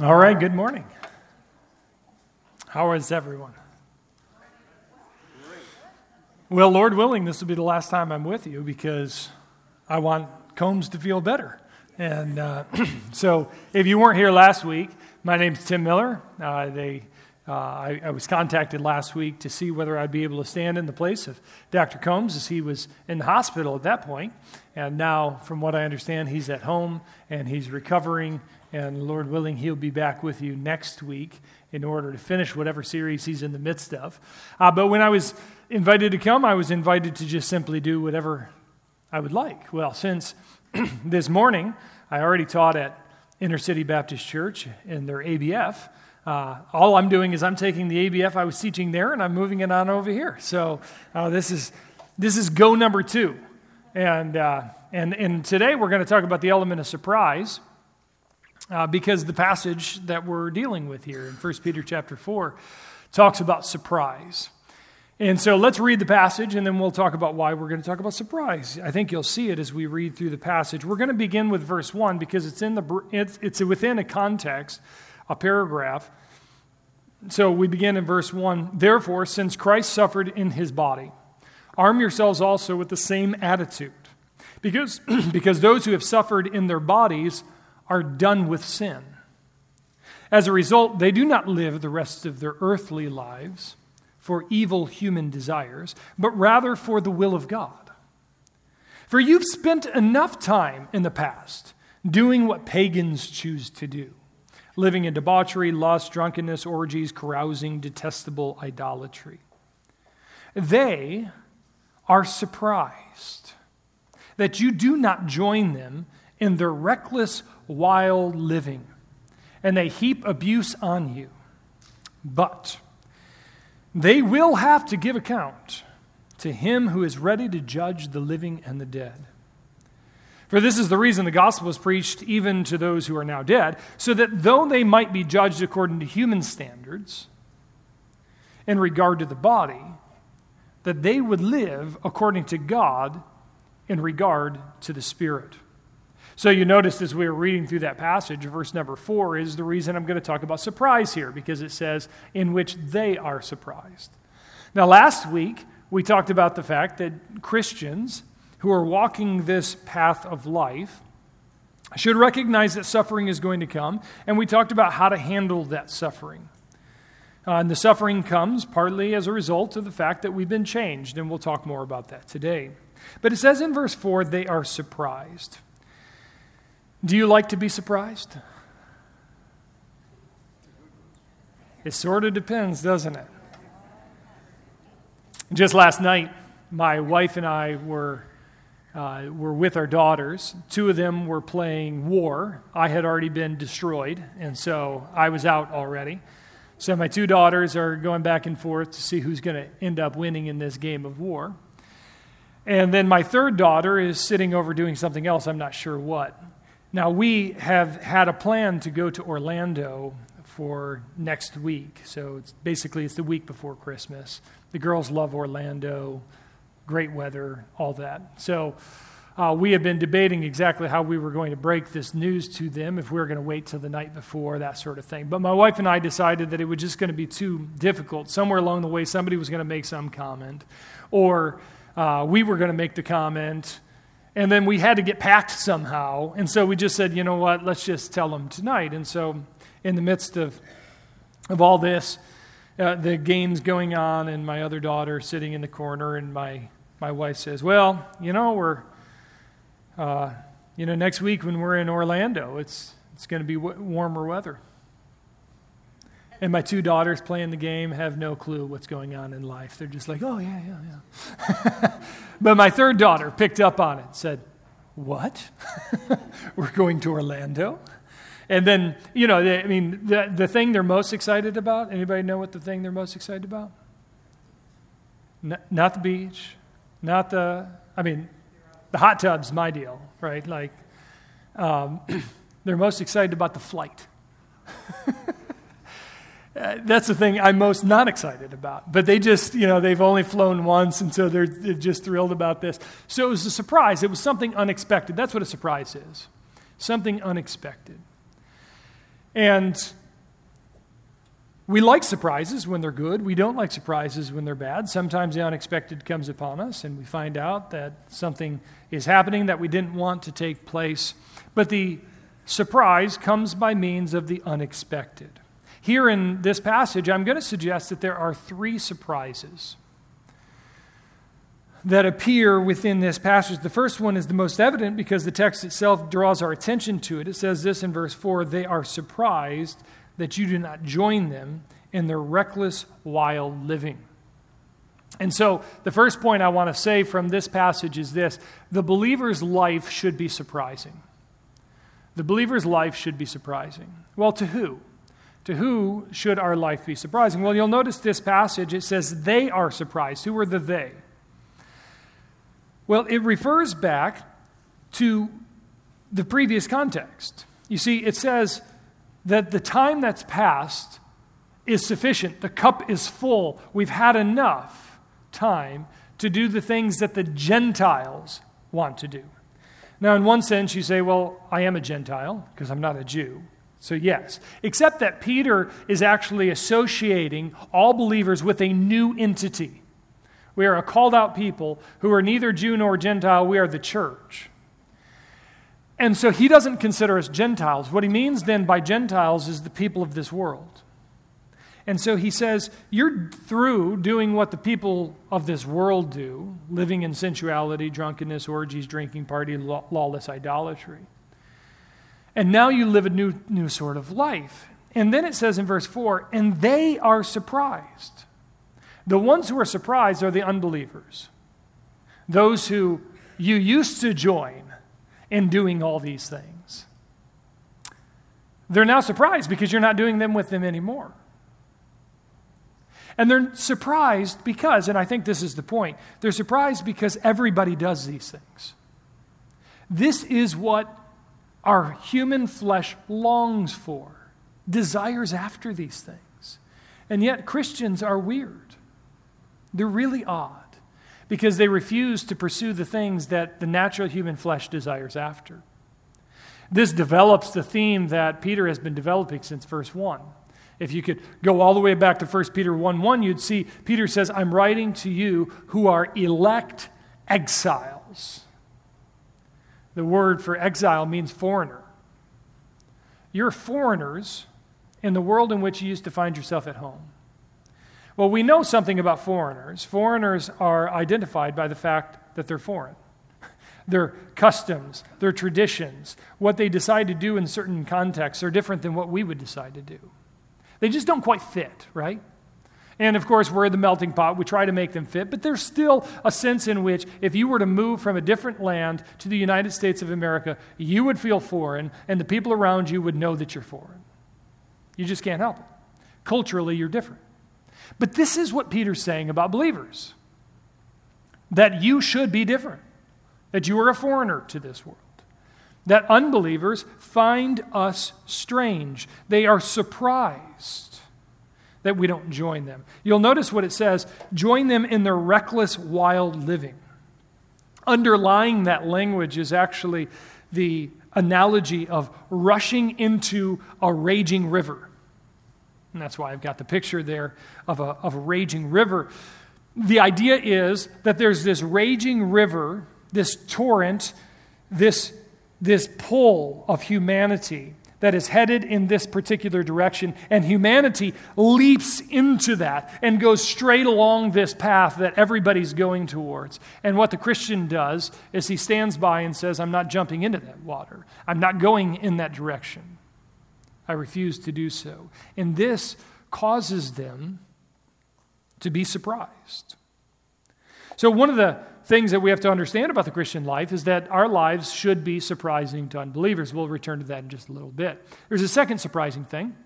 All right, good morning. How is everyone? Well, Lord willing, this will be the last time I'm with you because I want Combs to feel better. And uh, so, if you weren't here last week, my name's Tim Miller. Uh, they, uh, I, I, was contacted last week to see whether I'd be able to stand in the place of Dr. Combs as he was in the hospital at that point. And now, from what I understand, he's at home and he's recovering and Lord willing, he'll be back with you next week in order to finish whatever series he's in the midst of. Uh, but when I was invited to come, I was invited to just simply do whatever I would like. Well, since this morning, I already taught at Inter-City Baptist Church in their ABF. Uh, all I'm doing is I'm taking the ABF I was teaching there and I'm moving it on over here. So uh, this is this is go number two, and uh, and and today we're going to talk about the element of surprise uh, because the passage that we're dealing with here in 1 Peter chapter 4 talks about surprise. And so let's read the passage and then we'll talk about why we're going to talk about surprise. I think you'll see it as we read through the passage. We're going to begin with verse 1 because it's, in the, it's, it's within a context, a paragraph. So we begin in verse 1 Therefore, since Christ suffered in his body, arm yourselves also with the same attitude. Because, because those who have suffered in their bodies are done with sin. As a result, they do not live the rest of their earthly lives for evil human desires, but rather for the will of God. For you've spent enough time in the past doing what pagans choose to do living in debauchery, lust, drunkenness, orgies, carousing, detestable idolatry. They are surprised that you do not join them in their reckless wild living, and they heap abuse on you. But they will have to give account to him who is ready to judge the living and the dead. For this is the reason the gospel is preached even to those who are now dead, so that though they might be judged according to human standards in regard to the body, that they would live according to God in regard to the spirit. So you noticed as we were reading through that passage, verse number four is the reason I'm going to talk about surprise here, because it says, in which they are surprised. Now, last week, we talked about the fact that Christians who are walking this path of life should recognize that suffering is going to come, and we talked about how to handle that suffering. Uh, and the suffering comes partly as a result of the fact that we've been changed, and we'll talk more about that today. But it says in verse 4 they are surprised. Do you like to be surprised? It sort of depends, doesn't it? Just last night, my wife and I were, uh, were with our daughters. Two of them were playing war. I had already been destroyed, and so I was out already. So my two daughters are going back and forth to see who's going to end up winning in this game of war. And then my third daughter is sitting over doing something else, I'm not sure what. Now, we have had a plan to go to Orlando for next week. So it's basically it's the week before Christmas. The girls love Orlando, great weather, all that. So uh, we have been debating exactly how we were going to break this news to them, if we were going to wait till the night before, that sort of thing. But my wife and I decided that it was just going to be too difficult. Somewhere along the way, somebody was going to make some comment, or uh, we were going to make the comment and then we had to get packed somehow. And so we just said, you know what, let's just tell them tonight. And so, in the midst of, of all this, uh, the game's going on, and my other daughter sitting in the corner, and my, my wife says, Well, you know, we're, uh, you know, next week when we're in Orlando, it's, it's going to be w- warmer weather. And my two daughters playing the game have no clue what's going on in life. They're just like, oh, yeah, yeah, yeah. but my third daughter picked up on it, said, What? We're going to Orlando? And then, you know, they, I mean, the, the thing they're most excited about, anybody know what the thing they're most excited about? N- not the beach, not the, I mean, the hot tub's my deal, right? Like, um, they're most excited about the flight. Uh, that's the thing I'm most not excited about. But they just, you know, they've only flown once, and so they're, they're just thrilled about this. So it was a surprise. It was something unexpected. That's what a surprise is something unexpected. And we like surprises when they're good. We don't like surprises when they're bad. Sometimes the unexpected comes upon us and we find out that something is happening that we didn't want to take place. But the surprise comes by means of the unexpected. Here in this passage, I'm going to suggest that there are three surprises that appear within this passage. The first one is the most evident because the text itself draws our attention to it. It says this in verse 4 They are surprised that you do not join them in their reckless, wild living. And so, the first point I want to say from this passage is this the believer's life should be surprising. The believer's life should be surprising. Well, to who? To who should our life be surprising? Well, you'll notice this passage, it says they are surprised. Who are the they? Well, it refers back to the previous context. You see, it says that the time that's passed is sufficient. The cup is full. We've had enough time to do the things that the Gentiles want to do. Now, in one sense, you say, well, I am a Gentile because I'm not a Jew. So, yes. Except that Peter is actually associating all believers with a new entity. We are a called out people who are neither Jew nor Gentile. We are the church. And so he doesn't consider us Gentiles. What he means then by Gentiles is the people of this world. And so he says, You're through doing what the people of this world do, living in sensuality, drunkenness, orgies, drinking, party, lawless idolatry. And now you live a new, new sort of life. And then it says in verse 4 and they are surprised. The ones who are surprised are the unbelievers, those who you used to join in doing all these things. They're now surprised because you're not doing them with them anymore. And they're surprised because, and I think this is the point, they're surprised because everybody does these things. This is what our human flesh longs for, desires after these things. And yet, Christians are weird. They're really odd because they refuse to pursue the things that the natural human flesh desires after. This develops the theme that Peter has been developing since verse 1. If you could go all the way back to 1 Peter 1 1, you'd see Peter says, I'm writing to you who are elect exiles. The word for exile means foreigner. You're foreigners in the world in which you used to find yourself at home. Well, we know something about foreigners. Foreigners are identified by the fact that they're foreign. Their customs, their traditions, what they decide to do in certain contexts are different than what we would decide to do. They just don't quite fit, right? And of course, we're the melting pot. We try to make them fit, but there's still a sense in which if you were to move from a different land to the United States of America, you would feel foreign, and the people around you would know that you're foreign. You just can't help it. Culturally, you're different. But this is what Peter's saying about believers that you should be different, that you are a foreigner to this world, that unbelievers find us strange. They are surprised that we don't join them. You'll notice what it says join them in their reckless, wild living. Underlying that language is actually the analogy of rushing into a raging river. And that's why I've got the picture there of a, of a raging river. The idea is that there's this raging river, this torrent, this, this pull of humanity that is headed in this particular direction, and humanity leaps into that and goes straight along this path that everybody's going towards. And what the Christian does is he stands by and says, I'm not jumping into that water, I'm not going in that direction. I refuse to do so. And this causes them to be surprised. So, one of the things that we have to understand about the Christian life is that our lives should be surprising to unbelievers. We'll return to that in just a little bit. There's a second surprising thing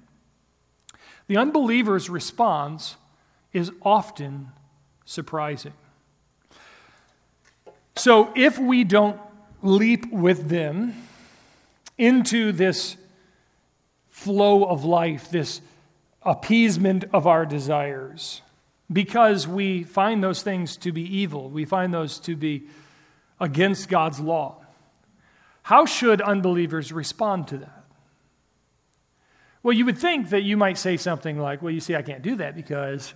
the unbeliever's response is often surprising. So, if we don't leap with them into this flow of life, this appeasement of our desires, because we find those things to be evil. We find those to be against God's law. How should unbelievers respond to that? Well, you would think that you might say something like, Well, you see, I can't do that because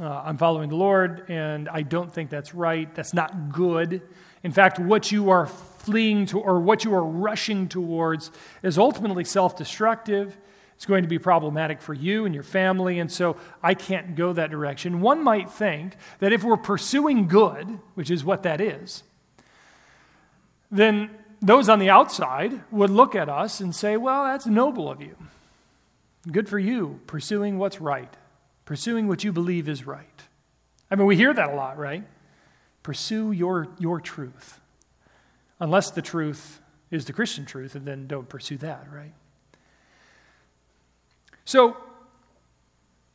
uh, I'm following the Lord and I don't think that's right. That's not good. In fact, what you are fleeing to or what you are rushing towards is ultimately self destructive. It's going to be problematic for you and your family, and so I can't go that direction. One might think that if we're pursuing good, which is what that is, then those on the outside would look at us and say, Well, that's noble of you. Good for you, pursuing what's right, pursuing what you believe is right. I mean, we hear that a lot, right? Pursue your, your truth. Unless the truth is the Christian truth, and then don't pursue that, right? So,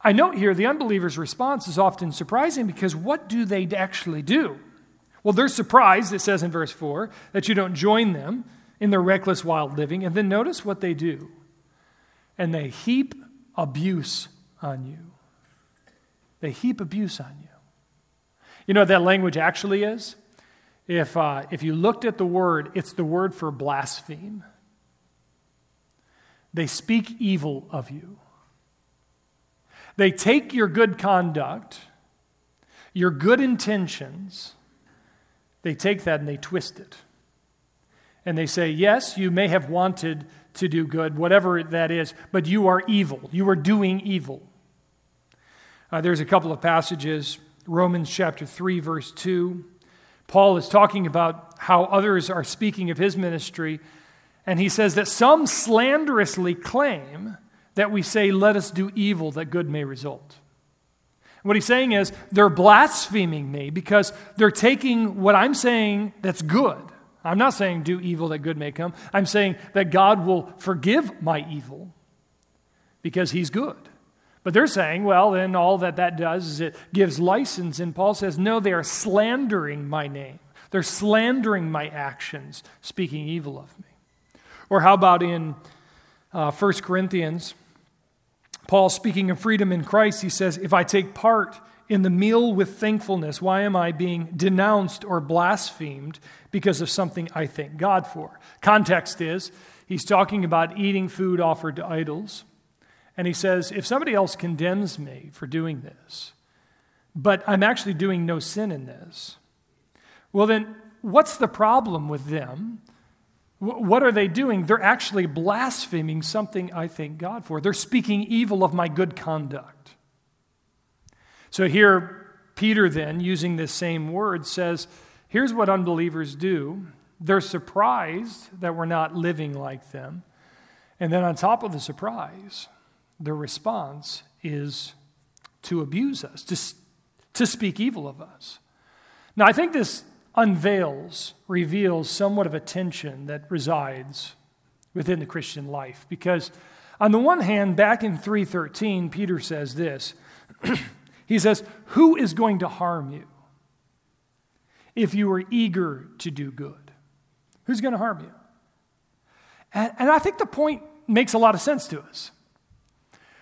I note here the unbeliever's response is often surprising because what do they actually do? Well, they're surprised, it says in verse 4, that you don't join them in their reckless wild living. And then notice what they do and they heap abuse on you. They heap abuse on you. You know what that language actually is? If, uh, if you looked at the word, it's the word for blaspheme. They speak evil of you. They take your good conduct, your good intentions, they take that and they twist it. And they say, Yes, you may have wanted to do good, whatever that is, but you are evil. You are doing evil. Uh, there's a couple of passages, Romans chapter 3, verse 2. Paul is talking about how others are speaking of his ministry, and he says that some slanderously claim that we say, Let us do evil that good may result. What he's saying is they're blaspheming me because they're taking what I'm saying that's good I'm not saying do evil that good may come. I'm saying that God will forgive my evil because he's good. But they're saying, well, then all that that does is it gives license. And Paul says, no, they are slandering my name. They're slandering my actions, speaking evil of me. Or how about in uh, 1 Corinthians? Paul, speaking of freedom in Christ, he says, If I take part in the meal with thankfulness, why am I being denounced or blasphemed because of something I thank God for? Context is he's talking about eating food offered to idols. And he says, if somebody else condemns me for doing this, but I'm actually doing no sin in this, well, then what's the problem with them? What are they doing? They're actually blaspheming something I thank God for. They're speaking evil of my good conduct. So here, Peter, then, using this same word, says, Here's what unbelievers do. They're surprised that we're not living like them. And then, on top of the surprise, their response is to abuse us, to, to speak evil of us. Now, I think this unveils, reveals somewhat of a tension that resides within the Christian life. Because, on the one hand, back in 313, Peter says this He says, Who is going to harm you if you are eager to do good? Who's going to harm you? And, and I think the point makes a lot of sense to us.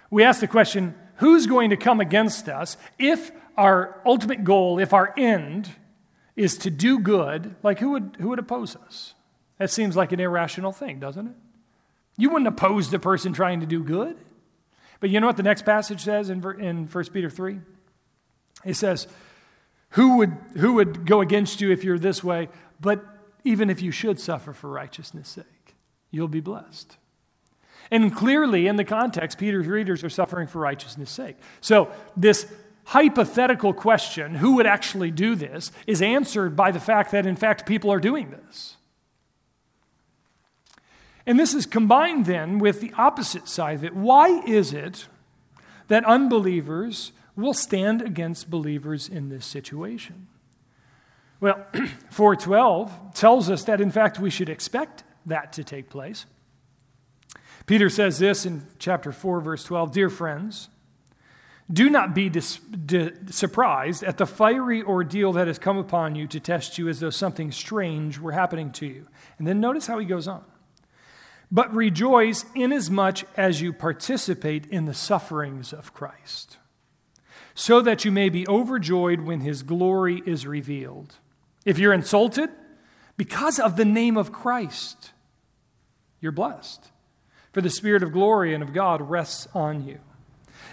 We ask the question who's going to come against us if our ultimate goal, if our end is to do good? Like, who would, who would oppose us? That seems like an irrational thing, doesn't it? You wouldn't oppose the person trying to do good. But you know what the next passage says in, in 1 Peter 3? It says, who would, who would go against you if you're this way? But even if you should suffer for righteousness' sake, you'll be blessed. And clearly, in the context, Peter's readers are suffering for righteousness' sake. So, this hypothetical question, who would actually do this, is answered by the fact that, in fact, people are doing this. And this is combined then with the opposite side of it. Why is it that unbelievers will stand against believers in this situation? Well, 412 tells us that, in fact, we should expect that to take place. Peter says this in chapter 4, verse 12 Dear friends, do not be dis- di- surprised at the fiery ordeal that has come upon you to test you as though something strange were happening to you. And then notice how he goes on. But rejoice inasmuch as you participate in the sufferings of Christ so that you may be overjoyed when his glory is revealed. If you're insulted because of the name of Christ, you're blessed. for the Spirit of glory and of God rests on you.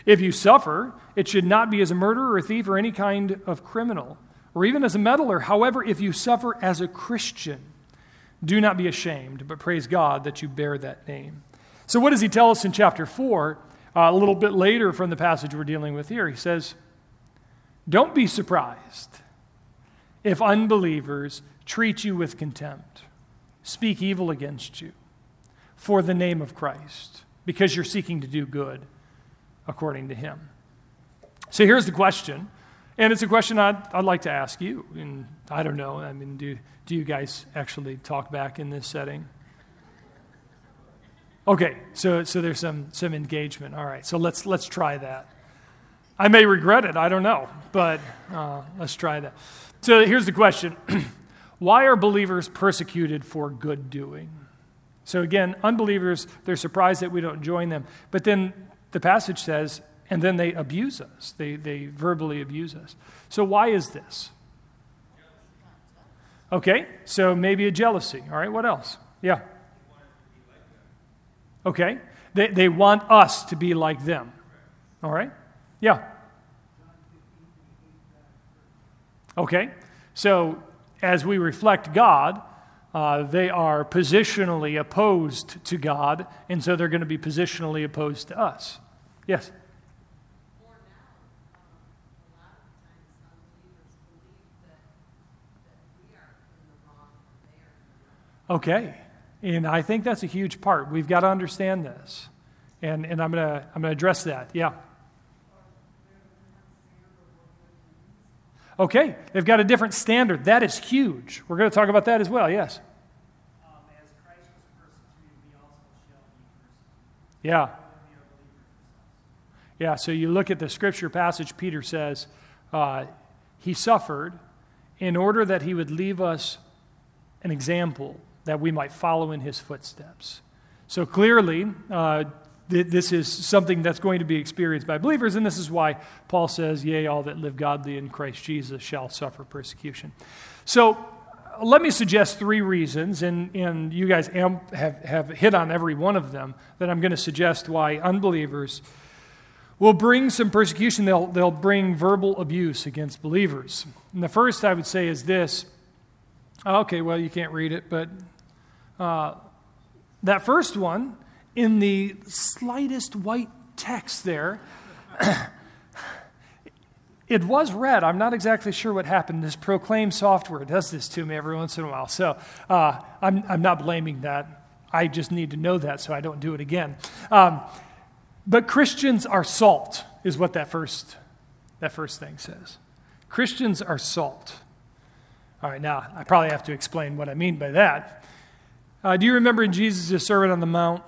If you suffer, it should not be as a murderer or a thief or any kind of criminal, or even as a meddler. However, if you suffer as a Christian, do not be ashamed, but praise God that you bear that name. So, what does he tell us in chapter 4? Uh, a little bit later from the passage we're dealing with here, he says, Don't be surprised if unbelievers treat you with contempt, speak evil against you for the name of Christ, because you're seeking to do good according to him. So here's the question, and it's a question I'd, I'd like to ask you. And I don't know, I mean, do, do you guys actually talk back in this setting? Okay, so, so there's some, some engagement. All right, so let's, let's try that. I may regret it, I don't know, but uh, let's try that. So here's the question Why are believers persecuted for good doing? So again, unbelievers, they're surprised that we don't join them. But then the passage says, and then they abuse us. They, they verbally abuse us. So why is this? Okay, so maybe a jealousy. All right, what else? Yeah. Okay, they, they want us to be like them. All right? Yeah. Okay, so as we reflect God, uh, they are positionally opposed to God, and so they're going to be positionally opposed to us. Yes? Okay. And I think that's a huge part. We've got to understand this. And, and I'm going to I'm going to address that. Yeah. Okay, they've got a different standard. That is huge. We're going to talk about that as well, yes. Um, yeah. Yeah, so you look at the scripture passage, Peter says, uh, He suffered in order that He would leave us an example that we might follow in His footsteps. So clearly, uh, this is something that's going to be experienced by believers, and this is why Paul says, Yea, all that live godly in Christ Jesus shall suffer persecution. So let me suggest three reasons, and, and you guys have, have hit on every one of them, that I'm going to suggest why unbelievers will bring some persecution. They'll, they'll bring verbal abuse against believers. And the first I would say is this okay, well, you can't read it, but uh, that first one in the slightest white text there. it was read. I'm not exactly sure what happened. This proclaim software does this to me every once in a while. So uh, I'm, I'm not blaming that. I just need to know that so I don't do it again. Um, but Christians are salt, is what that first, that first thing says. Christians are salt. All right, now I probably have to explain what I mean by that. Uh, do you remember in Jesus' Sermon on the Mount?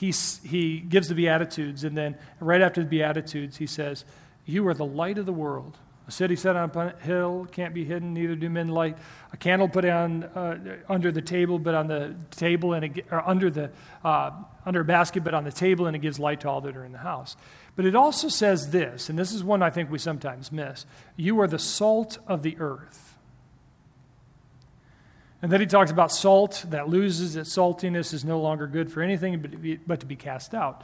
He, he gives the Beatitudes, and then right after the Beatitudes, he says, You are the light of the world. A city set on a hill can't be hidden, neither do men light a candle put on uh, under the table, but on the table, and it, or under, the, uh, under a basket, but on the table, and it gives light to all that are in the house. But it also says this, and this is one I think we sometimes miss You are the salt of the earth. And then he talks about salt that loses its saltiness is no longer good for anything but to be, but to be cast out.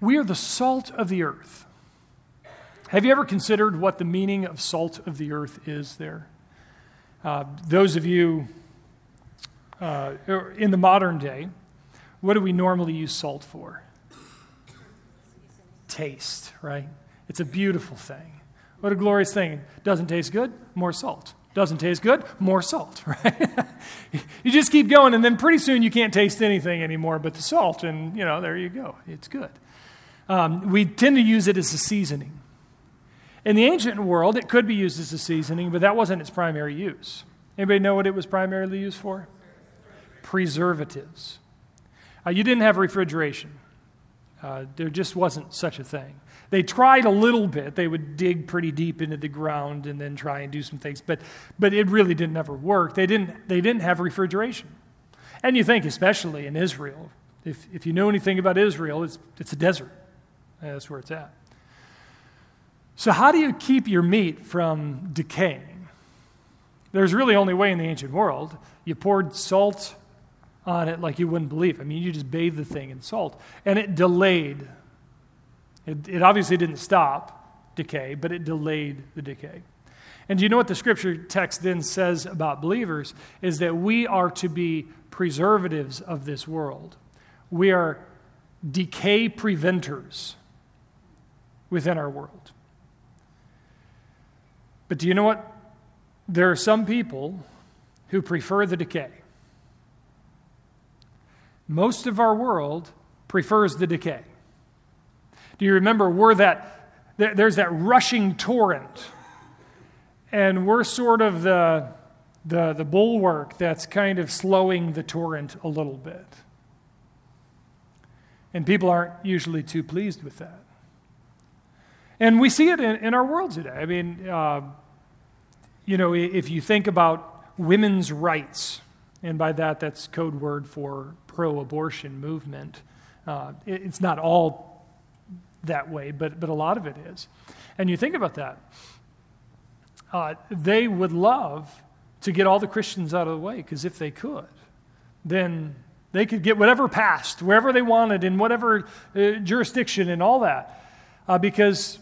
We are the salt of the earth. Have you ever considered what the meaning of salt of the earth is there? Uh, those of you uh, in the modern day, what do we normally use salt for? Taste, right? It's a beautiful thing. What a glorious thing. Doesn't taste good? More salt. Doesn't taste good? More salt, right? you just keep going, and then pretty soon you can't taste anything anymore but the salt, and you know, there you go. It's good. Um, we tend to use it as a seasoning. In the ancient world, it could be used as a seasoning, but that wasn't its primary use. Anybody know what it was primarily used for? Preservatives. Uh, you didn't have refrigeration. Uh, there just wasn't such a thing. They tried a little bit. They would dig pretty deep into the ground and then try and do some things, but, but it really didn't ever work. They didn't, they didn't have refrigeration. And you think, especially in Israel, if, if you know anything about Israel, it's, it's a desert. That's where it's at. So, how do you keep your meat from decaying? There's really only way in the ancient world. You poured salt on it like you wouldn't believe. I mean, you just bathed the thing in salt. And it delayed. It, it obviously didn't stop decay, but it delayed the decay. And do you know what the scripture text then says about believers? Is that we are to be preservatives of this world. We are decay preventers within our world. But do you know what? There are some people who prefer the decay. Most of our world prefers the decay. Do you remember we're that there's that rushing torrent and we're sort of the, the, the bulwark that's kind of slowing the torrent a little bit. And people aren't usually too pleased with that. And we see it in, in our world today. I mean, uh, you know, if you think about women's rights, and by that, that's code word for pro abortion movement, uh, it, it's not all that way, but, but a lot of it is. And you think about that uh, they would love to get all the Christians out of the way, because if they could, then they could get whatever passed, wherever they wanted, in whatever uh, jurisdiction, and all that. Uh, because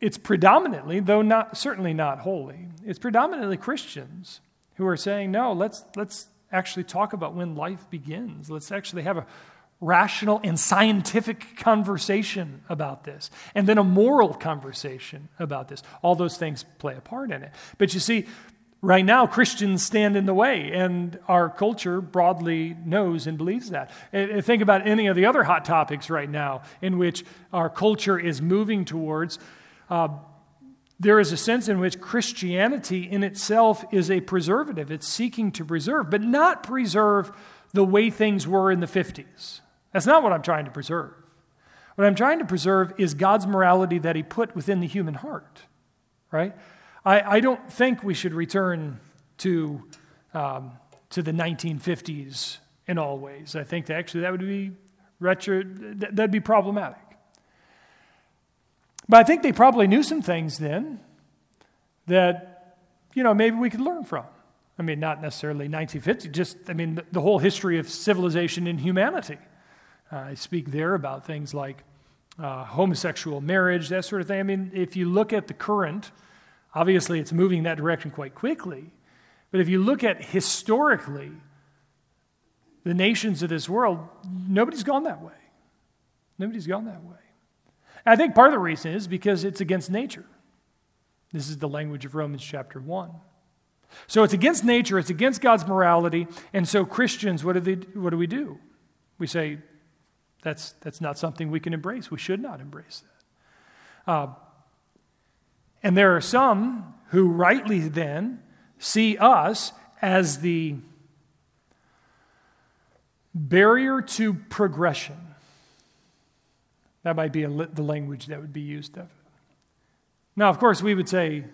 it's predominantly, though not certainly not wholly, it's predominantly Christians who are saying, no, let's, let's actually talk about when life begins. Let's actually have a rational and scientific conversation about this, and then a moral conversation about this. All those things play a part in it. But you see, right now, Christians stand in the way, and our culture broadly knows and believes that. And think about any of the other hot topics right now in which our culture is moving towards. Uh, there is a sense in which Christianity in itself is a preservative. It's seeking to preserve, but not preserve the way things were in the 50s that's not what I'm trying to preserve. What I'm trying to preserve is God's morality that He put within the human heart, right? I, I don't think we should return to, um, to the 1950s in all ways. I think that actually that would be retro, that'd be problematic. But I think they probably knew some things then that, you know, maybe we could learn from. I mean, not necessarily 1950, just, I mean, the, the whole history of civilization and humanity. Uh, I speak there about things like uh, homosexual marriage, that sort of thing. I mean, if you look at the current, obviously it's moving in that direction quite quickly. But if you look at historically, the nations of this world, nobody's gone that way. Nobody's gone that way. I think part of the reason is because it's against nature. This is the language of Romans chapter 1. So it's against nature, it's against God's morality, and so Christians, what do, they, what do we do? We say, that's, that's not something we can embrace. We should not embrace that. Uh, and there are some who rightly then see us as the barrier to progression. That might be li- the language that would be used of it. Now, of course, we would say,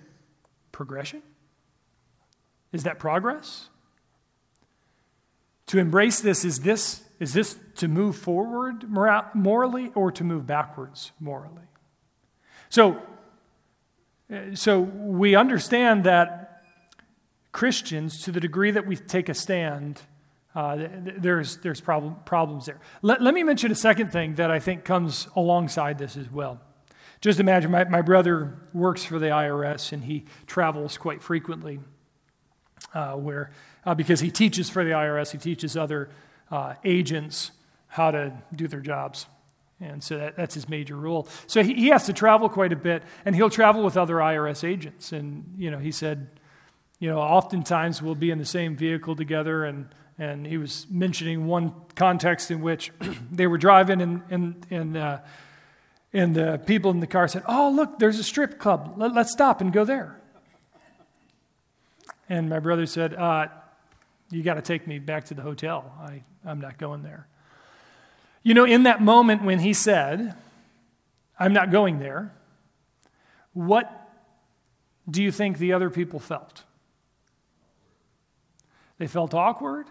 progression? Is that progress? To embrace this, is this is this to move forward morally or to move backwards morally? So, so we understand that Christians, to the degree that we take a stand, uh, there's, there's problem, problems there. Let, let me mention a second thing that I think comes alongside this as well. Just imagine my, my brother works for the IRS and he travels quite frequently uh, where, uh, because he teaches for the IRS, he teaches other uh, agents how to do their jobs. And so that, that's his major role. So he, he has to travel quite a bit, and he'll travel with other IRS agents. And, you know, he said, you know, oftentimes we'll be in the same vehicle together. And, and he was mentioning one context in which they were driving, and, and, and, uh, and the people in the car said, Oh, look, there's a strip club. Let, us stop and go there. And my brother said, uh, You got to take me back to the hotel. I, I'm not going there. You know, in that moment when he said, I'm not going there, what do you think the other people felt? They felt awkward.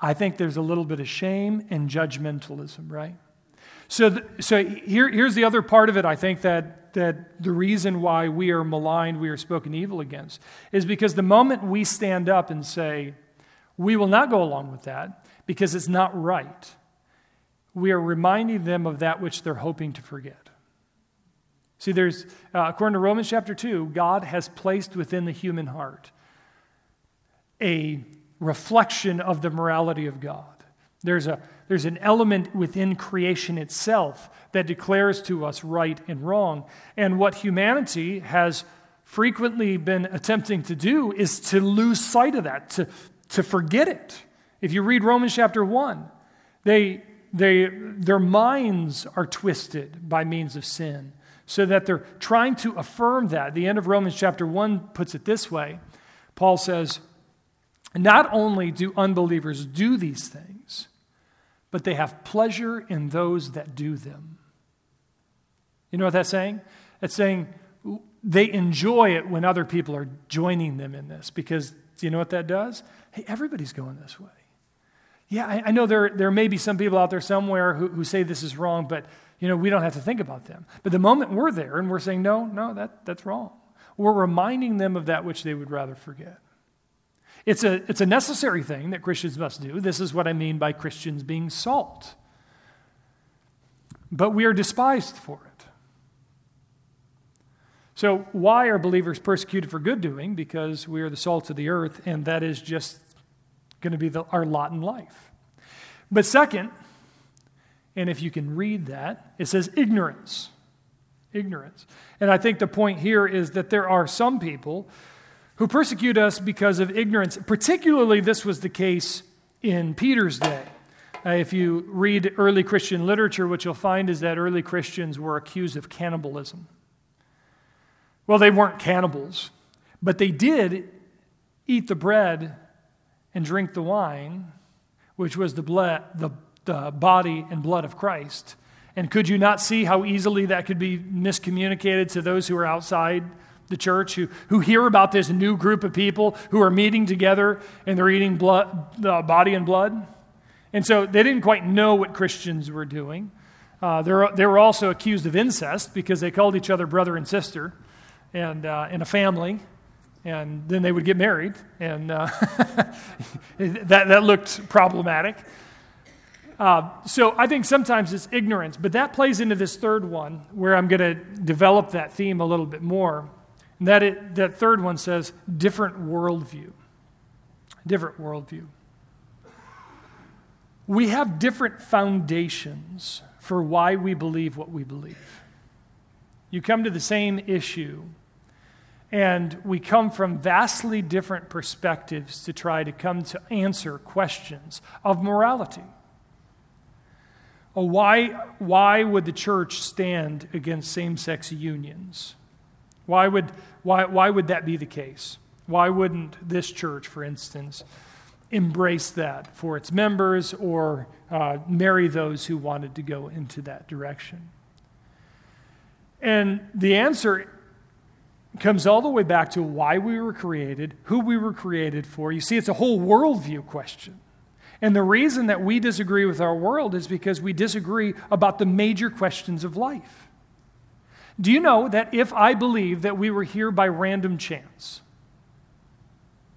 I think there's a little bit of shame and judgmentalism, right? So, th- so here, here's the other part of it, I think, that, that the reason why we are maligned, we are spoken evil against, is because the moment we stand up and say, We will not go along with that because it's not right. We are reminding them of that which they're hoping to forget. See, there's, uh, according to Romans chapter 2, God has placed within the human heart a reflection of the morality of God. There's, a, there's an element within creation itself that declares to us right and wrong. And what humanity has frequently been attempting to do is to lose sight of that, to, to forget it. If you read Romans chapter 1, they, they, their minds are twisted by means of sin, so that they're trying to affirm that. The end of Romans chapter 1 puts it this way Paul says, Not only do unbelievers do these things, but they have pleasure in those that do them. You know what that's saying? It's saying they enjoy it when other people are joining them in this because do you know what that does? Hey, everybody's going this way. Yeah, I, I know there, there may be some people out there somewhere who, who say this is wrong, but you know, we don't have to think about them. But the moment we're there and we're saying, no, no, that, that's wrong, we're reminding them of that which they would rather forget. It's a, it's a necessary thing that Christians must do. This is what I mean by Christians being salt. But we are despised for it. So, why are believers persecuted for good doing? Because we are the salt of the earth, and that is just going to be the, our lot in life. But, second, and if you can read that, it says ignorance. Ignorance. And I think the point here is that there are some people who persecute us because of ignorance. Particularly, this was the case in Peter's day. Uh, if you read early Christian literature, what you'll find is that early Christians were accused of cannibalism. Well, they weren't cannibals, but they did eat the bread and drink the wine, which was the, blood, the, the body and blood of Christ. And could you not see how easily that could be miscommunicated to those who are outside the church, who, who hear about this new group of people who are meeting together and they're eating blood, the body and blood? And so they didn't quite know what Christians were doing. Uh, they were also accused of incest because they called each other brother and sister and uh, in a family, and then they would get married, and uh, that, that looked problematic. Uh, so I think sometimes it's ignorance, but that plays into this third one where I'm going to develop that theme a little bit more. And that, it, that third one says different worldview. Different worldview. We have different foundations for why we believe what we believe. You come to the same issue and we come from vastly different perspectives to try to come to answer questions of morality. Why, why would the church stand against same sex unions? Why would, why, why would that be the case? Why wouldn't this church, for instance, embrace that for its members or uh, marry those who wanted to go into that direction? And the answer comes all the way back to why we were created, who we were created for. You see, it's a whole worldview question. And the reason that we disagree with our world is because we disagree about the major questions of life. Do you know that if I believe that we were here by random chance,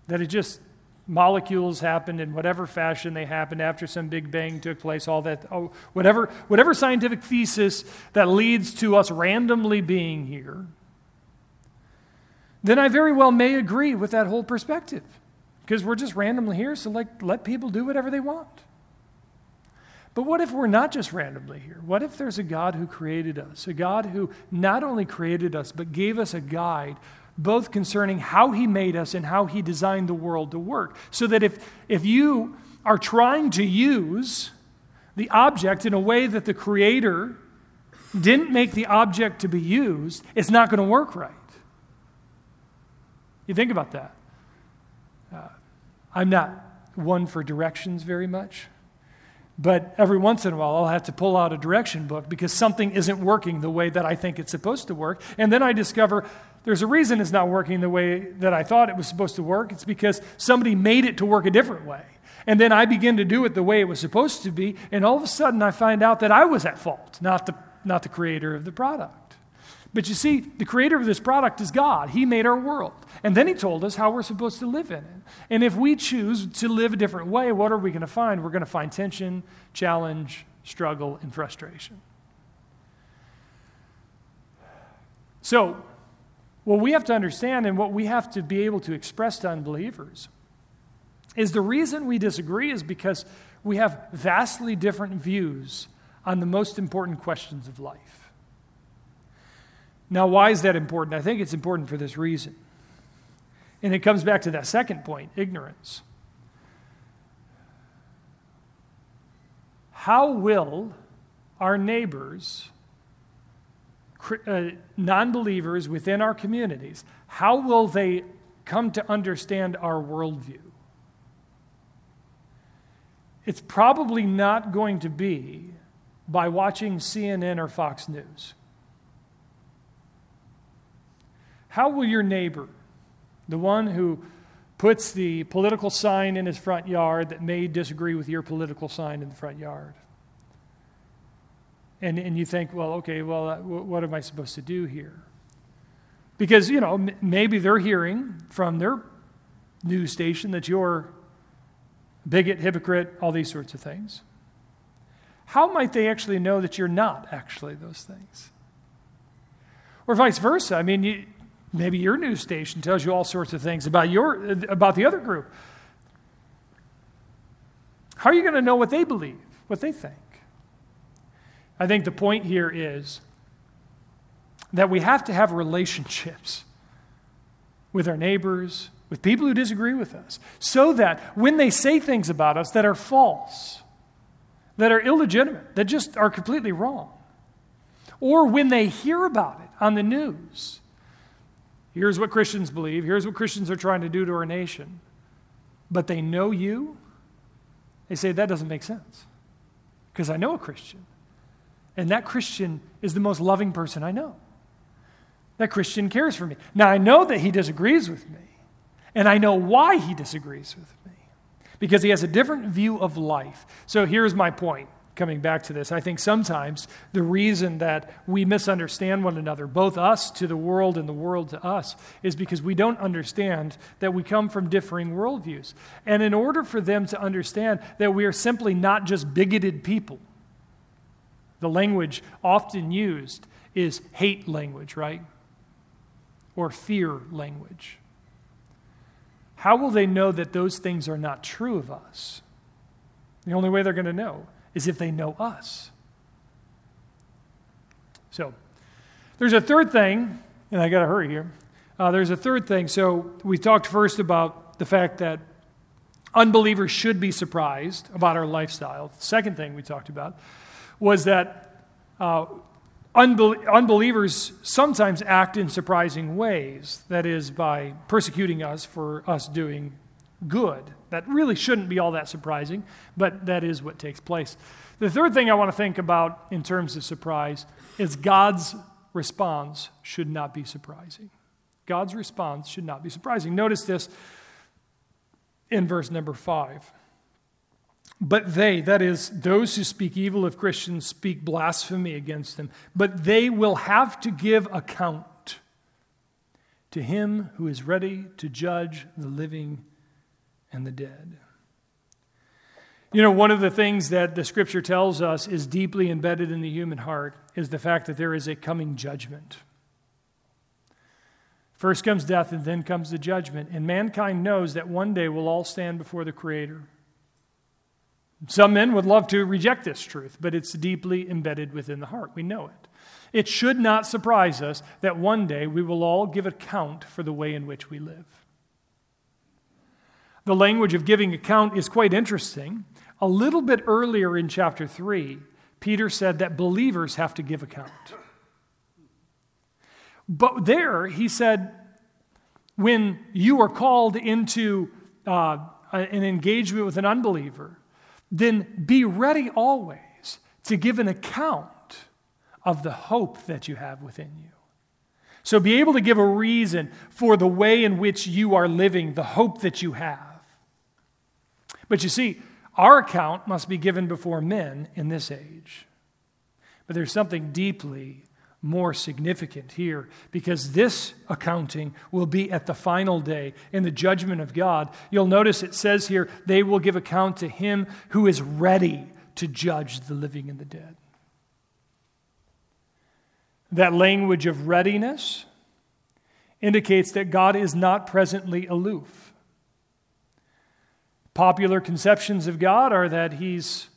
that it just molecules happened in whatever fashion they happened after some big bang took place, all that, oh, whatever, whatever scientific thesis that leads to us randomly being here, then I very well may agree with that whole perspective because we're just randomly here, so like let people do whatever they want. But what if we're not just randomly here? What if there's a God who created us, a God who not only created us, but gave us a guide, both concerning how He made us and how He designed the world to work? So that if, if you are trying to use the object in a way that the Creator didn't make the object to be used, it's not going to work right. You think about that. Uh, I'm not one for directions very much, but every once in a while I'll have to pull out a direction book because something isn't working the way that I think it's supposed to work. And then I discover there's a reason it's not working the way that I thought it was supposed to work. It's because somebody made it to work a different way. And then I begin to do it the way it was supposed to be, and all of a sudden I find out that I was at fault, not the, not the creator of the product. But you see, the creator of this product is God. He made our world. And then he told us how we're supposed to live in it. And if we choose to live a different way, what are we going to find? We're going to find tension, challenge, struggle, and frustration. So, what we have to understand and what we have to be able to express to unbelievers is the reason we disagree is because we have vastly different views on the most important questions of life. Now, why is that important? I think it's important for this reason. And it comes back to that second point ignorance. How will our neighbors, uh, non believers within our communities, how will they come to understand our worldview? It's probably not going to be by watching CNN or Fox News. How will your neighbor, the one who puts the political sign in his front yard that may disagree with your political sign in the front yard, and, and you think, well, okay, well, uh, what am I supposed to do here? Because, you know, m- maybe they're hearing from their news station that you're bigot, hypocrite, all these sorts of things. How might they actually know that you're not actually those things? Or vice versa. I mean, you, maybe your news station tells you all sorts of things about, your, about the other group. How are you going to know what they believe, what they think? I think the point here is that we have to have relationships with our neighbors, with people who disagree with us, so that when they say things about us that are false, that are illegitimate, that just are completely wrong, or when they hear about it on the news, here's what Christians believe, here's what Christians are trying to do to our nation, but they know you, they say that doesn't make sense because I know a Christian. And that Christian is the most loving person I know. That Christian cares for me. Now, I know that he disagrees with me, and I know why he disagrees with me because he has a different view of life. So here's my point coming back to this. I think sometimes the reason that we misunderstand one another, both us to the world and the world to us, is because we don't understand that we come from differing worldviews. And in order for them to understand that we are simply not just bigoted people, the language often used is hate language, right? Or fear language. How will they know that those things are not true of us? The only way they're going to know is if they know us. So, there's a third thing, and I got to hurry here. Uh, there's a third thing. So, we talked first about the fact that unbelievers should be surprised about our lifestyle. The second thing we talked about was that uh, unbel- unbelievers sometimes act in surprising ways. That is, by persecuting us for us doing good. That really shouldn't be all that surprising, but that is what takes place. The third thing I want to think about in terms of surprise is God's response should not be surprising. God's response should not be surprising. Notice this in verse number five. But they, that is, those who speak evil of Christians, speak blasphemy against them. But they will have to give account to him who is ready to judge the living and the dead. You know, one of the things that the scripture tells us is deeply embedded in the human heart is the fact that there is a coming judgment. First comes death, and then comes the judgment. And mankind knows that one day we'll all stand before the Creator. Some men would love to reject this truth, but it's deeply embedded within the heart. We know it. It should not surprise us that one day we will all give account for the way in which we live. The language of giving account is quite interesting. A little bit earlier in chapter 3, Peter said that believers have to give account. But there, he said, when you are called into uh, an engagement with an unbeliever, then be ready always to give an account of the hope that you have within you. So be able to give a reason for the way in which you are living, the hope that you have. But you see, our account must be given before men in this age. But there's something deeply more significant here because this accounting will be at the final day in the judgment of God. You'll notice it says here, they will give account to him who is ready to judge the living and the dead. That language of readiness indicates that God is not presently aloof. Popular conceptions of God are that he's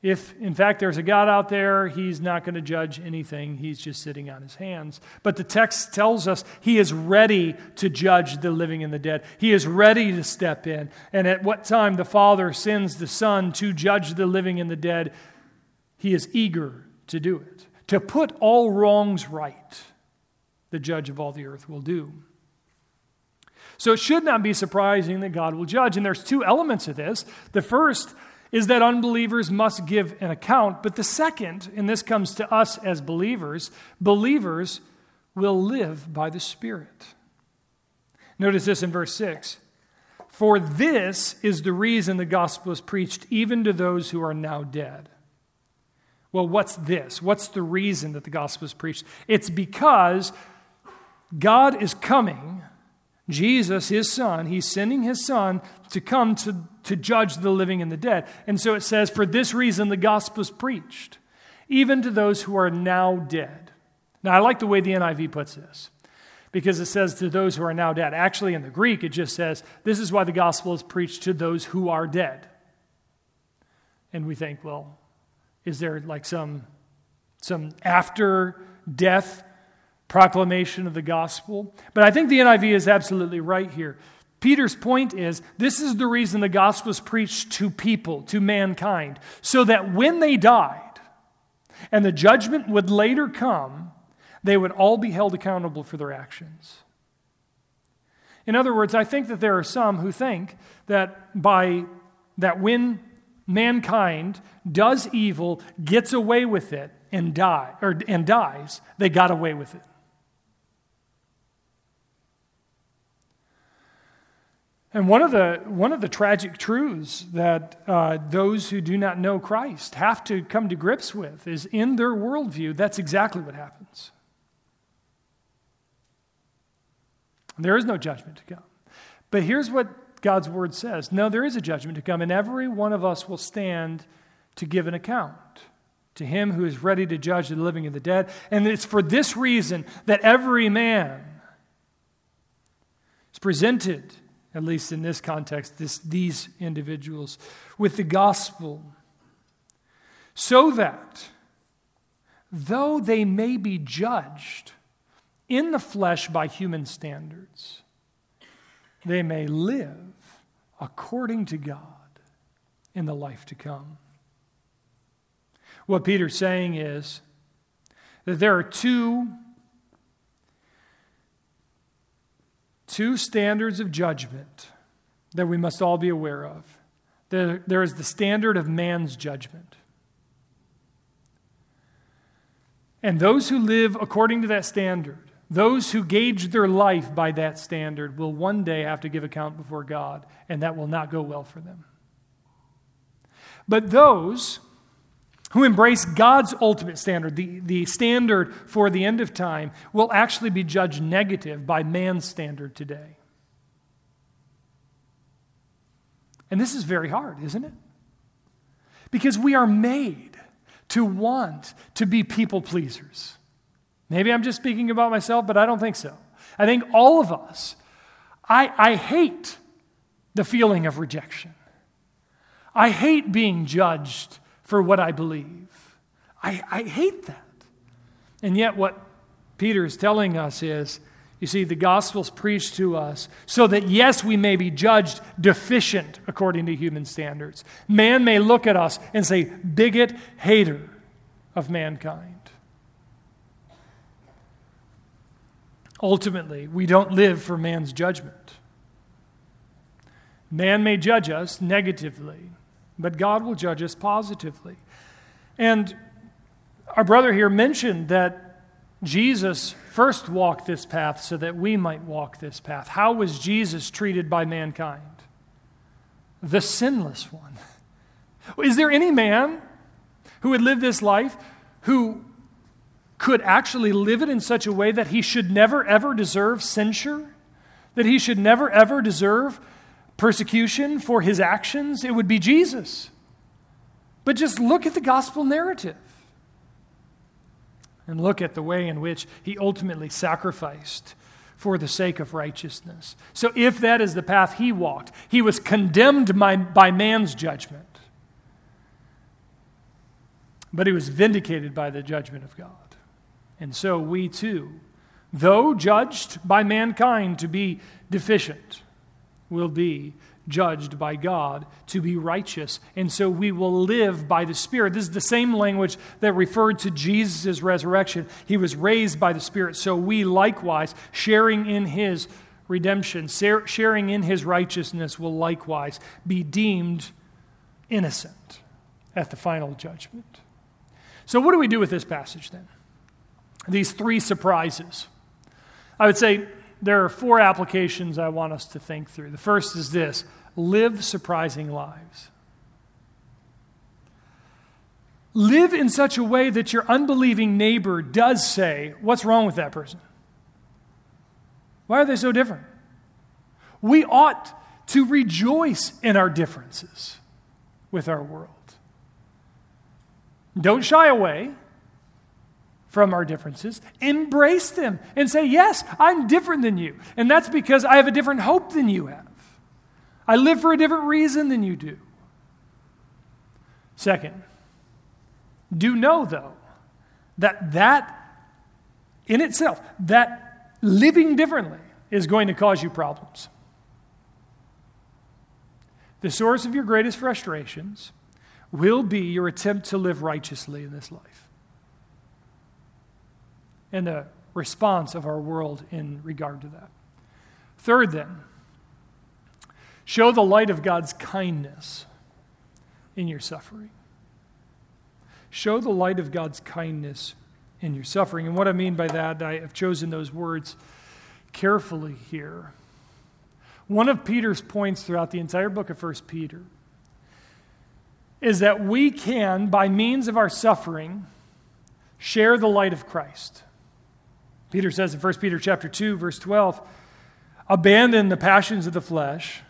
if, in fact, there's a God out there, he's not going to judge anything. He's just sitting on his hands. But the text tells us he is ready to judge the living and the dead. He is ready to step in. And at what time the Father sends the Son to judge the living and the dead, he is eager to do it. To put all wrongs right, the judge of all the earth will do. So it should not be surprising that God will judge. And there's two elements of this. The first, is that unbelievers must give an account. But the second, and this comes to us as believers, believers will live by the Spirit. Notice this in verse 6. For this is the reason the gospel is preached even to those who are now dead. Well, what's this? What's the reason that the gospel is preached? It's because God is coming Jesus, his son, he's sending his son to come to, to judge the living and the dead. And so it says, For this reason the gospel is preached, even to those who are now dead. Now, I like the way the NIV puts this because it says to those who are now dead. Actually, in the Greek, it just says, This is why the gospel is preached to those who are dead. And we think, well, is there like some, some after death proclamation of the gospel. But I think the NIV is absolutely right here. Peter's point is this is the reason the gospel is preached to people, to mankind, so that when they died and the judgment would later come, they would all be held accountable for their actions. In other words, I think that there are some who think that by that when mankind does evil, gets away with it, and die or and dies, they got away with it. And one of the, one of the tragic truths that uh, those who do not know Christ have to come to grips with is in their worldview, that's exactly what happens. There is no judgment to come. But here's what God's word says No, there is a judgment to come, and every one of us will stand to give an account to him who is ready to judge the living and the dead. And it's for this reason that every man is presented at least in this context, this, these individuals, with the gospel, so that though they may be judged in the flesh by human standards, they may live according to God in the life to come. What Peter's saying is that there are two two standards of judgment that we must all be aware of. There, there is the standard of man's judgment. And those who live according to that standard, those who gauge their life by that standard, will one day have to give account before God, and that will not go well for them. But those who embrace God's ultimate standard, the, the standard for the end of time, will actually be judged negative by man's standard today. And this is very hard, isn't it? Because we are made to want to be people pleasers. Maybe I'm just speaking about myself, but I don't think so. I think all of us, I, I hate the feeling of rejection. I hate being judged for what I believe. I, I hate that. And yet, what Peter is telling us is you see, the gospel's preached to us so that, yes, we may be judged deficient according to human standards. Man may look at us and say, bigot, hater of mankind. Ultimately, we don't live for man's judgment. Man may judge us negatively, but God will judge us positively. And our brother here mentioned that Jesus first walked this path so that we might walk this path. How was Jesus treated by mankind? The sinless one. Is there any man who would live this life who could actually live it in such a way that he should never ever deserve censure, that he should never ever deserve persecution for his actions, it would be Jesus. But just look at the gospel narrative and look at the way in which he ultimately sacrificed for the sake of righteousness. So, if that is the path he walked, he was condemned by, by man's judgment, but he was vindicated by the judgment of God. And so, we too, though judged by mankind to be deficient, will be judged by God to be righteous. And so we will live by the Spirit. This is the same language that referred to Jesus' resurrection. He was raised by the Spirit. So we likewise, sharing in his redemption, sharing in his righteousness, will likewise be deemed innocent at the final judgment. So, what do we do with this passage then? These three surprises. I would say there are four applications I want us to think through. The first is this live surprising lives. Live in such a way that your unbelieving neighbor does say, What's wrong with that person? Why are they so different? We ought to rejoice in our differences with our world. Don't shy away from our differences, embrace them and say, Yes, I'm different than you. And that's because I have a different hope than you have. I live for a different reason than you do. Second, do know, though, that that in itself, that living differently is going to cause you problems. The source of your greatest frustrations will be your attempt to live righteously in this life and the response of our world in regard to that. Third, then, show the light of God's kindness in your suffering. Show the light of God's kindness in your suffering. And what I mean by that, I have chosen those words carefully here. One of Peter's points throughout the entire book of 1 Peter is that we can, by means of our suffering, share the light of Christ. Peter says in 1 Peter chapter 2 verse 12, abandon the passions of the flesh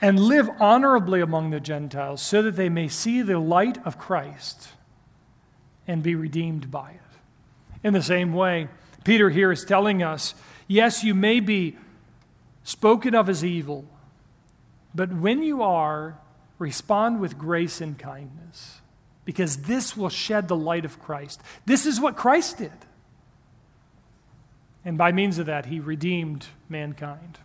and live honorably among the Gentiles so that they may see the light of Christ and be redeemed by it. In the same way, Peter here is telling us, yes, you may be spoken of as evil, but when you are, respond with grace and kindness because this will shed the light of Christ. This is what Christ did. And by means of that, he redeemed mankind.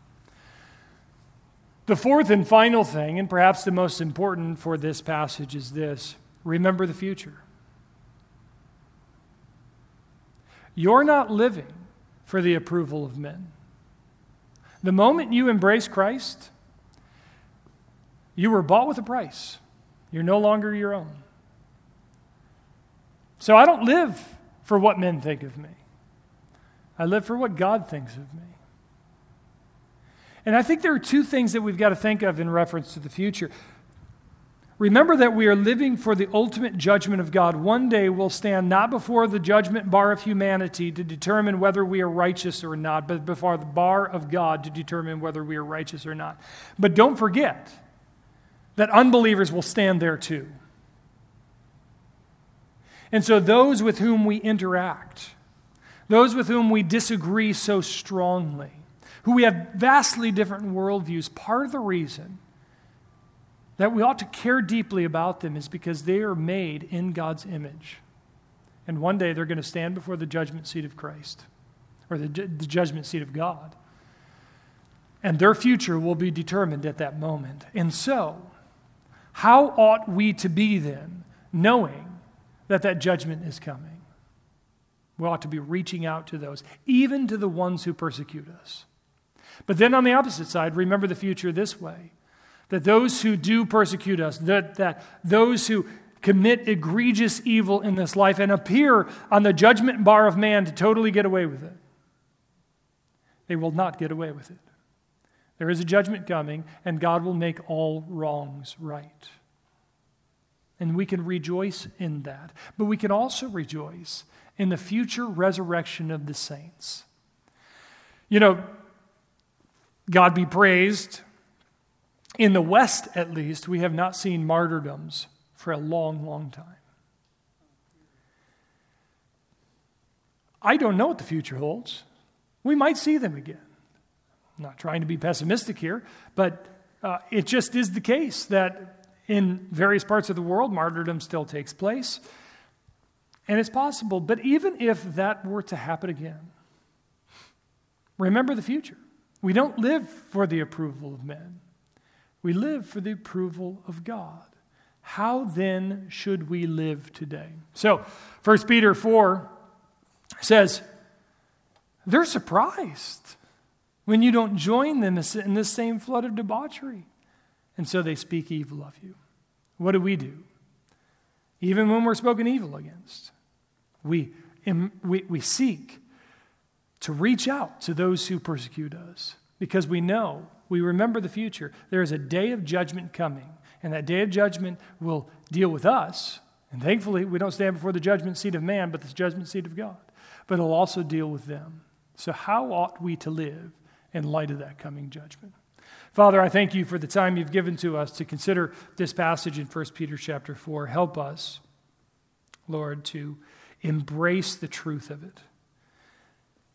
The fourth and final thing, and perhaps the most important for this passage, is this remember the future. You're not living for the approval of men. The moment you embrace Christ, you were bought with a price. You're no longer your own. So I don't live for what men think of me. I live for what God thinks of me. And I think there are two things that we've got to think of in reference to the future. Remember that we are living for the ultimate judgment of God. One day we'll stand not before the judgment bar of humanity to determine whether we are righteous or not, but before the bar of God to determine whether we are righteous or not. But don't forget that unbelievers will stand there too. And so those with whom we interact, those with whom we disagree so strongly, who we have vastly different worldviews, part of the reason that we ought to care deeply about them is because they are made in God's image. And one day they're going to stand before the judgment seat of Christ, or the, the judgment seat of God. And their future will be determined at that moment. And so, how ought we to be then, knowing that that judgment is coming? We ought to be reaching out to those, even to the ones who persecute us. But then on the opposite side, remember the future this way that those who do persecute us, that, that those who commit egregious evil in this life and appear on the judgment bar of man to totally get away with it, they will not get away with it. There is a judgment coming, and God will make all wrongs right. And we can rejoice in that. But we can also rejoice in the future resurrection of the saints. You know, God be praised. In the West, at least, we have not seen martyrdoms for a long, long time. I don't know what the future holds. We might see them again. I'm not trying to be pessimistic here, but uh, it just is the case that in various parts of the world, martyrdom still takes place. And it's possible. But even if that were to happen again, remember the future. We don't live for the approval of men, we live for the approval of God. How then should we live today? So, 1 Peter 4 says, they're surprised when you don't join them in this same flood of debauchery. And so they speak evil of you. What do we do? Even when we're spoken evil against, we, we, we seek to reach out to those who persecute us because we know, we remember the future. There is a day of judgment coming, and that day of judgment will deal with us. And thankfully, we don't stand before the judgment seat of man, but the judgment seat of God. But it'll also deal with them. So, how ought we to live in light of that coming judgment? Father, I thank you for the time you've given to us to consider this passage in 1 Peter chapter 4. Help us, Lord, to embrace the truth of it.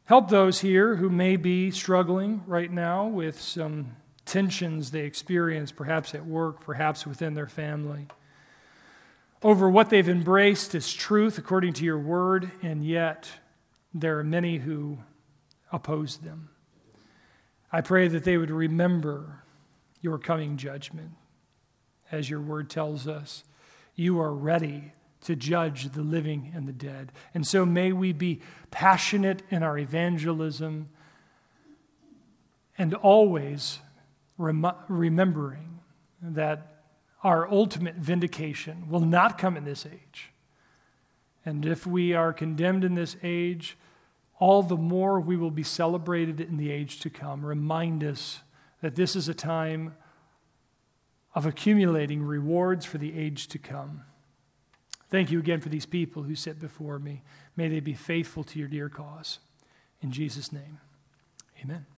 Help those here who may be struggling right now with some tensions they experience, perhaps at work, perhaps within their family, over what they've embraced as truth according to your word, and yet there are many who oppose them. I pray that they would remember your coming judgment. As your word tells us, you are ready to judge the living and the dead. And so may we be passionate in our evangelism and always rem- remembering that our ultimate vindication will not come in this age. And if we are condemned in this age, all the more we will be celebrated in the age to come. Remind us that this is a time of accumulating rewards for the age to come. Thank you again for these people who sit before me. May they be faithful to your dear cause. In Jesus' name, amen.